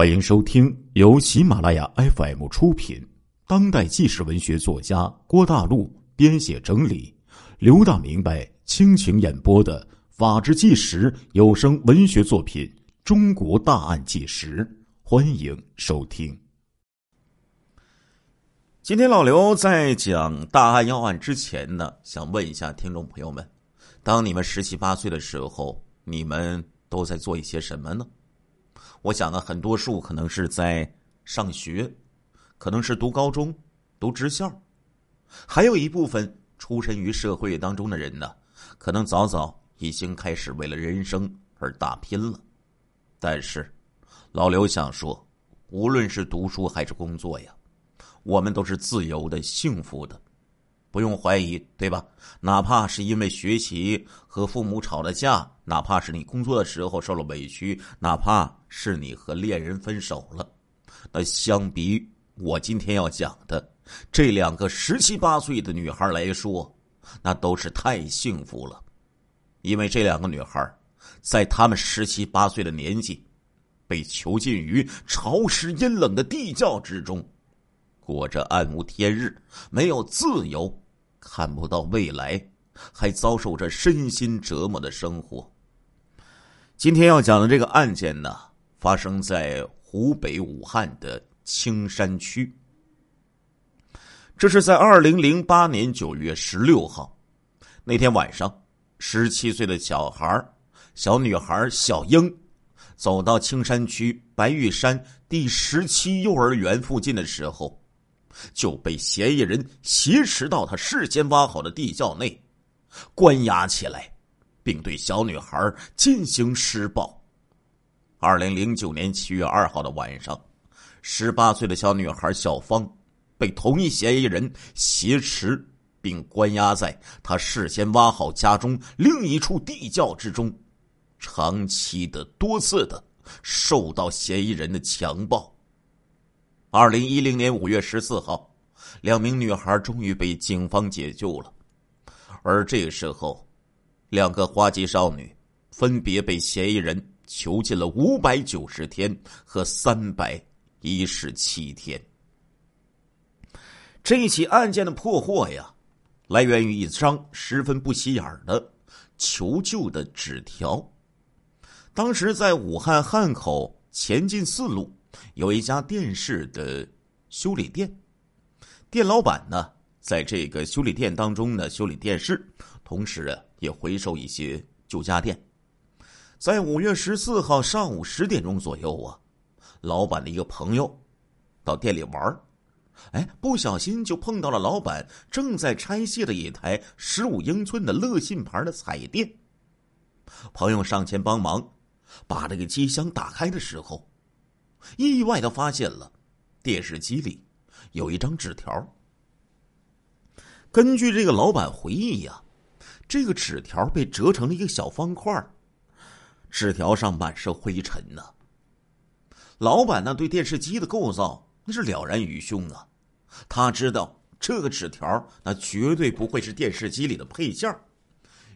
欢迎收听由喜马拉雅 FM 出品、当代纪实文学作家郭大陆编写整理、刘大明白倾情演播的《法制纪实》有声文学作品《中国大案纪实》，欢迎收听。今天老刘在讲大案要案之前呢，想问一下听众朋友们：当你们十七八岁的时候，你们都在做一些什么呢？我想呢，很多数可能是在上学，可能是读高中、读职校，还有一部分出身于社会当中的人呢，可能早早已经开始为了人生而打拼了。但是，老刘想说，无论是读书还是工作呀，我们都是自由的、幸福的。不用怀疑，对吧？哪怕是因为学习和父母吵了架，哪怕是你工作的时候受了委屈，哪怕是你和恋人分手了，那相比我今天要讲的这两个十七八岁的女孩来说，那都是太幸福了。因为这两个女孩，在她们十七八岁的年纪，被囚禁于潮湿阴冷的地窖之中。过着暗无天日、没有自由、看不到未来，还遭受着身心折磨的生活。今天要讲的这个案件呢，发生在湖北武汉的青山区。这是在二零零八年九月十六号那天晚上，十七岁的小孩小女孩小英，走到青山区白玉山第十七幼儿园附近的时候。就被嫌疑人挟持到他事先挖好的地窖内，关押起来，并对小女孩进行施暴。二零零九年七月二号的晚上，十八岁的小女孩小芳被同一嫌疑人挟持，并关押在他事先挖好家中另一处地窖之中，长期的、多次的受到嫌疑人的强暴。二零一零年五月十四号，两名女孩终于被警方解救了。而这个时候，两个花季少女分别被嫌疑人囚禁了五百九十天和三百一十七天。这起案件的破获呀，来源于一张十分不起眼的求救的纸条。当时在武汉汉口前进四路。有一家电视的修理店，店老板呢，在这个修理店当中呢修理电视，同时啊也回收一些旧家电。在五月十四号上午十点钟左右啊，老板的一个朋友到店里玩哎，不小心就碰到了老板正在拆卸的一台十五英寸的乐信牌的彩电。朋友上前帮忙，把这个机箱打开的时候。意外的发现了，电视机里有一张纸条。根据这个老板回忆呀，这个纸条被折成了一个小方块纸条上满是灰尘呢。老板呢对电视机的构造那是了然于胸啊，他知道这个纸条那绝对不会是电视机里的配件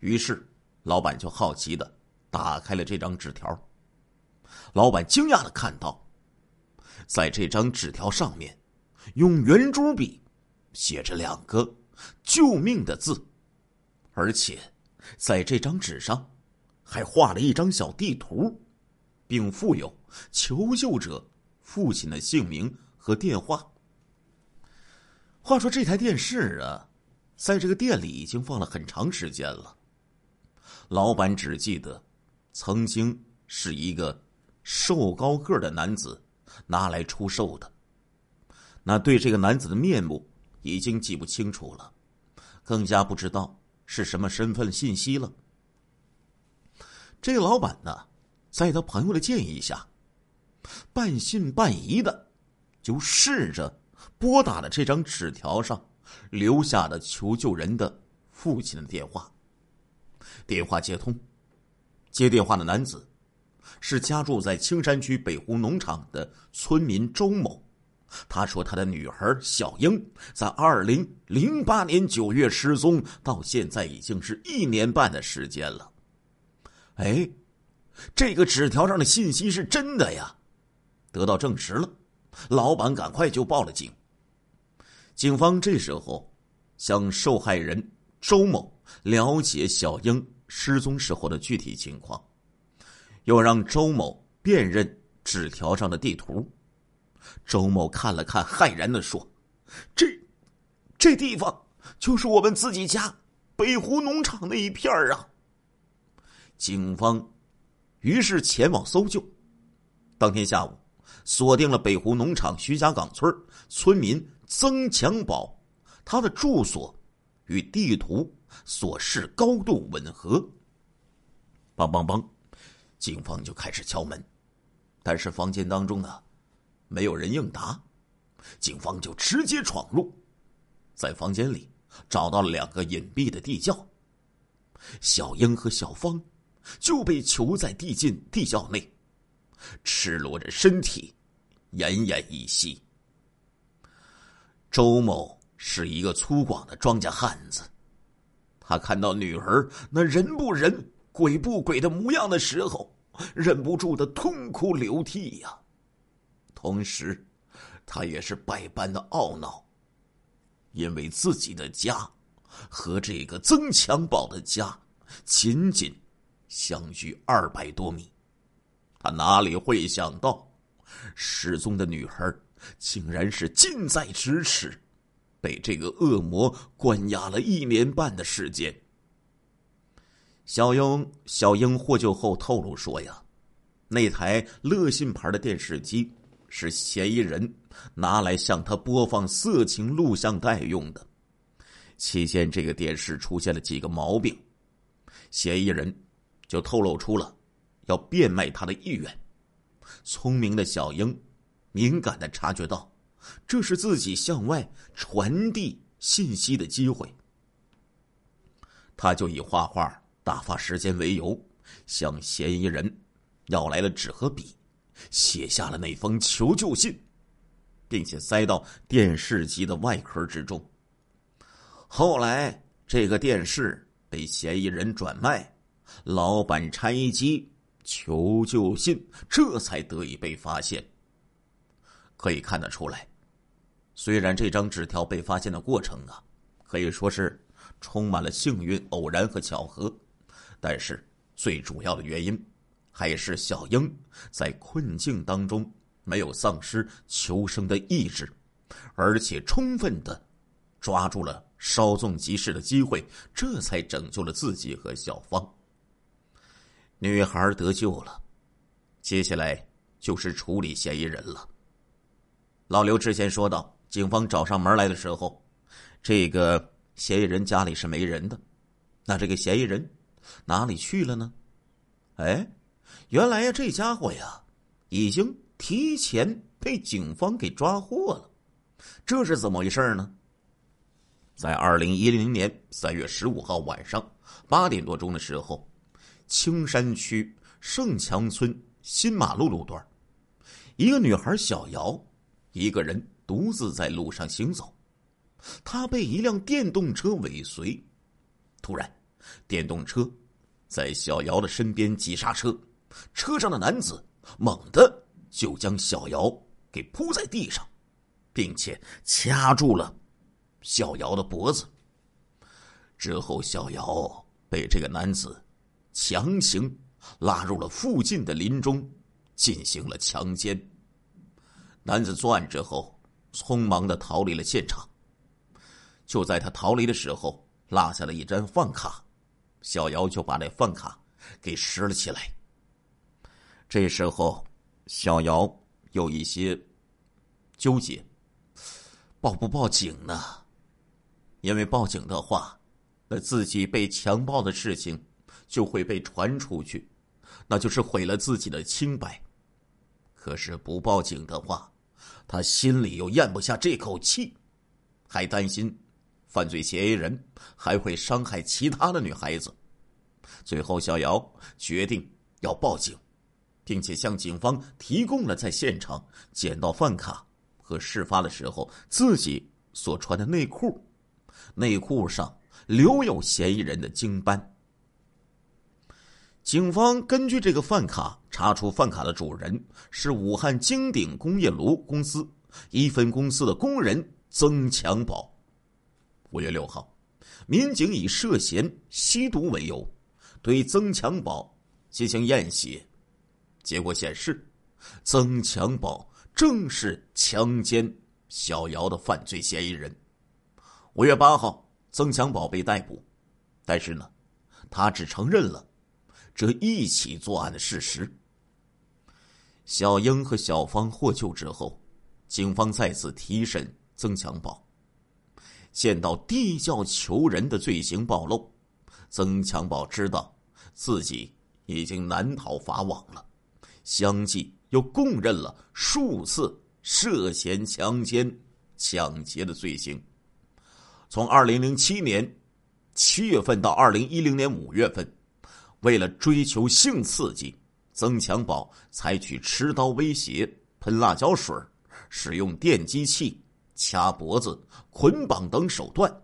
于是老板就好奇的打开了这张纸条。老板惊讶的看到。在这张纸条上面，用圆珠笔写着两个“救命”的字，而且在这张纸上还画了一张小地图，并附有求救者父亲的姓名和电话。话说这台电视啊，在这个店里已经放了很长时间了。老板只记得，曾经是一个瘦高个的男子。拿来出售的，那对这个男子的面目已经记不清楚了，更加不知道是什么身份信息了。这老板呢，在他朋友的建议下，半信半疑的，就试着拨打了这张纸条上留下的求救人的父亲的电话。电话接通，接电话的男子。是家住在青山区北湖农场的村民周某，他说他的女儿小英在二零零八年九月失踪，到现在已经是一年半的时间了。哎，这个纸条上的信息是真的呀！得到证实了，老板赶快就报了警。警方这时候向受害人周某了解小英失踪时候的具体情况，又让周某辨认纸条上的地图。周某看了看，骇然的说：“这，这地方就是我们自己家北湖农场那一片啊！”警方于是前往搜救。当天下午，锁定了北湖农场徐家岗村村民曾强宝，他的住所与地图所示高度吻合。梆梆梆，警方就开始敲门，但是房间当中呢，没有人应答，警方就直接闯入，在房间里找到了两个隐蔽的地窖，小英和小芳就被囚在地进地窖内。赤裸着身体，奄奄一息。周某是一个粗犷的庄稼汉子，他看到女儿那人不人、鬼不鬼的模样的时候，忍不住的痛哭流涕呀。同时，他也是百般的懊恼，因为自己的家和这个曾强宝的家仅仅相距二百多米。他哪里会想到，失踪的女孩竟然是近在咫尺，被这个恶魔关押了一年半的时间。小英小英获救后透露说：“呀，那台乐信牌的电视机是嫌疑人拿来向他播放色情录像带用的。期间，这个电视出现了几个毛病，嫌疑人就透露出了。”要变卖他的意愿，聪明的小英敏感的察觉到，这是自己向外传递信息的机会。他就以画画打发时间为由，向嫌疑人要来了纸和笔，写下了那封求救信，并且塞到电视机的外壳之中。后来，这个电视被嫌疑人转卖，老板拆机。求救信这才得以被发现。可以看得出来，虽然这张纸条被发现的过程啊，可以说是充满了幸运、偶然和巧合，但是最主要的原因还是小英在困境当中没有丧失求生的意志，而且充分的抓住了稍纵即逝的机会，这才拯救了自己和小芳。女孩得救了，接下来就是处理嫌疑人了。老刘之前说到，警方找上门来的时候，这个嫌疑人家里是没人的，那这个嫌疑人哪里去了呢？哎，原来呀，这家伙呀，已经提前被警方给抓获了，这是怎么回事呢？在二零一零年三月十五号晚上八点多钟的时候。青山区盛强村新马路路段，一个女孩小姚，一个人独自在路上行走。她被一辆电动车尾随，突然，电动车在小姚的身边急刹车，车上的男子猛地就将小姚给扑在地上，并且掐住了小姚的脖子。之后，小姚被这个男子。强行拉入了附近的林中，进行了强奸。男子作案之后，匆忙的逃离了现场。就在他逃离的时候，落下了一张饭卡，小姚就把那饭卡给拾了起来。这时候，小姚有一些纠结：报不报警呢？因为报警的话，那自己被强暴的事情。就会被传出去，那就是毁了自己的清白。可是不报警的话，他心里又咽不下这口气，还担心犯罪嫌疑人还会伤害其他的女孩子。最后，小姚决定要报警，并且向警方提供了在现场捡到饭卡和事发的时候自己所穿的内裤，内裤上留有嫌疑人的精斑。警方根据这个饭卡查出，饭卡的主人是武汉金鼎工业炉公司一分公司的工人曾强宝。五月六号，民警以涉嫌吸毒为由，对曾强宝进行验血，结果显示，曾强宝正是强奸小姚的犯罪嫌疑人。五月八号，曾强宝被逮捕，但是呢，他只承认了。这一起作案的事实。小英和小芳获救之后，警方再次提审曾强宝。见到地窖求人的罪行暴露，曾强宝知道自己已经难逃法网了，相继又供认了数次涉嫌强奸、抢劫的罪行。从二零零七年七月份到二零一零年五月份。为了追求性刺激，曾强宝采取持刀威胁、喷辣椒水、使用电击器、掐脖子、捆绑等手段，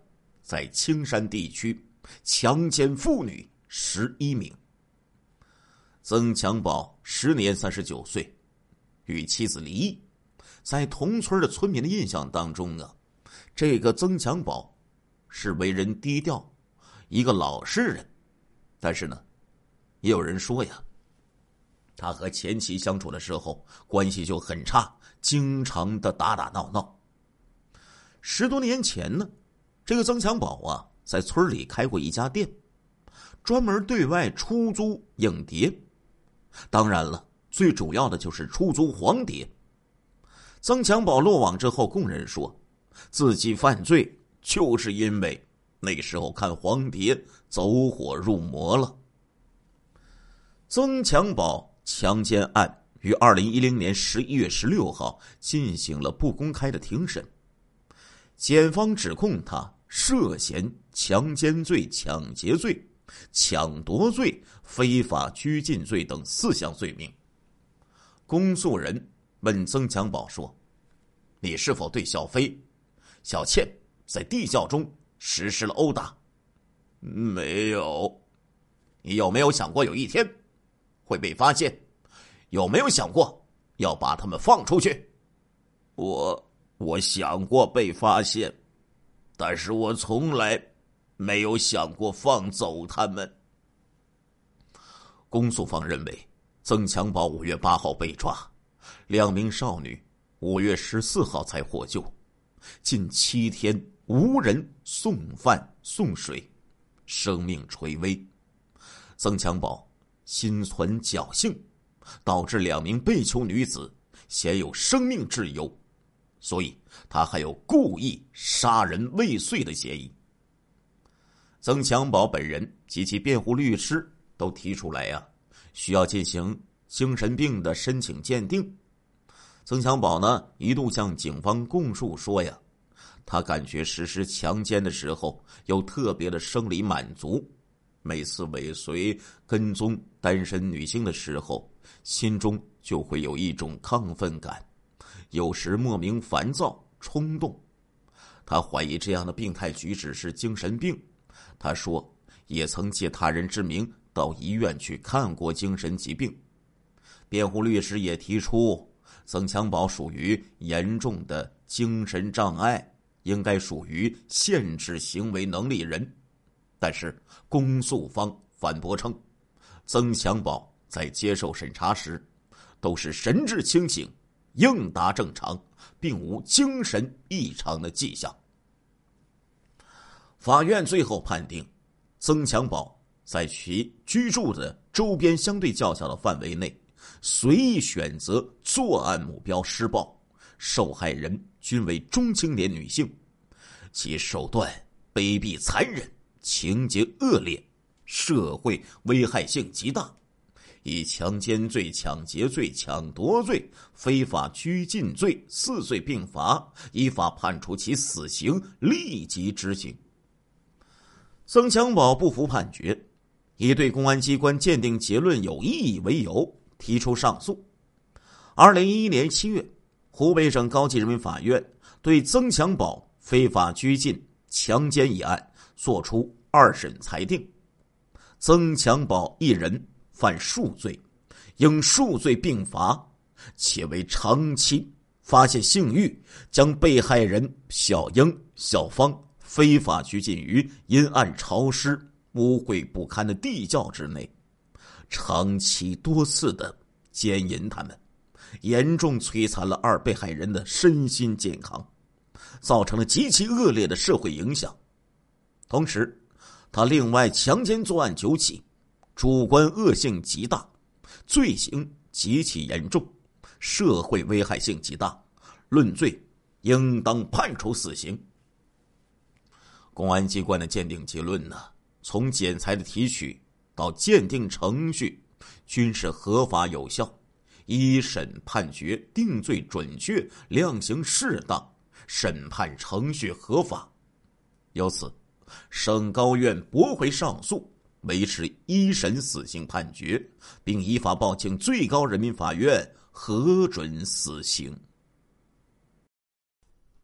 在青山地区强奸妇女十一名。曾强宝时年三十九岁，与妻子离异。在同村的村民的印象当中呢，这个曾强宝是为人低调，一个老实人。但是呢。也有人说呀，他和前妻相处的时候关系就很差，经常的打打闹闹。十多年前呢，这个曾强宝啊，在村里开过一家店，专门对外出租影碟。当然了，最主要的就是出租黄碟。曾强宝落网之后，供认说，自己犯罪就是因为那时候看黄碟走火入魔了。曾强宝强奸案于二零一零年十一月十六号进行了不公开的庭审，检方指控他涉嫌强奸罪、抢劫罪、抢夺罪、非法拘禁罪等四项罪名。公诉人问曾强宝说：“你是否对小飞、小倩在地窖中实施了殴打？”“没有。”“你有没有想过有一天？”会被发现，有没有想过要把他们放出去？我我想过被发现，但是我从来没有想过放走他们。公诉方认为，曾强宝五月八号被抓，两名少女五月十四号才获救，近七天无人送饭送水，生命垂危。曾强宝。心存侥幸，导致两名被囚女子鲜有生命之忧，所以他还有故意杀人未遂的嫌疑。曾强宝本人及其辩护律师都提出来呀，需要进行精神病的申请鉴定。曾强宝呢一度向警方供述说呀，他感觉实施强奸的时候有特别的生理满足。每次尾随跟踪单身女性的时候，心中就会有一种亢奋感，有时莫名烦躁冲动。他怀疑这样的病态举止是精神病。他说，也曾借他人之名到医院去看过精神疾病。辩护律师也提出，曾强宝属于严重的精神障碍，应该属于限制行为能力人。但是，公诉方反驳称，曾强宝在接受审查时，都是神志清醒、应答正常，并无精神异常的迹象。法院最后判定，曾强宝在其居住的周边相对较小的范围内，随意选择作案目标施暴，受害人均为中青年女性，其手段卑鄙残忍。情节恶劣，社会危害性极大，以强奸罪、抢劫罪、抢夺罪、非法拘禁罪四罪并罚，依法判处其死刑，立即执行。曾强宝不服判决，以对公安机关鉴定结论有异议为由提出上诉。二零一一年七月，湖北省高级人民法院对曾强宝非法拘禁、强奸一案作出。二审裁定，曾强宝一人犯数罪，应数罪并罚，且为长期。发现性欲，将被害人小英、小芳非法拘禁于阴暗潮湿、污秽不堪的地窖之内，长期多次的奸淫他们，严重摧残了二被害人的身心健康，造成了极其恶劣的社会影响。同时，他另外强奸作案九起，主观恶性极大，罪行极其严重。社会危害性极大，论罪应当判处死刑。公安机关的鉴定结论呢？从检材的提取到鉴定程序，均是合法有效，一审判决定罪准确，量刑适当，审判程序合法。由此，省高院驳回上诉。维持一审死刑判决，并依法报请最高人民法院核准死刑。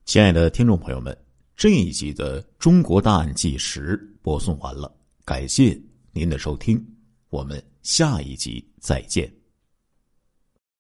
亲爱的听众朋友们，这一集的《中国大案纪实》播送完了，感谢您的收听，我们下一集再见。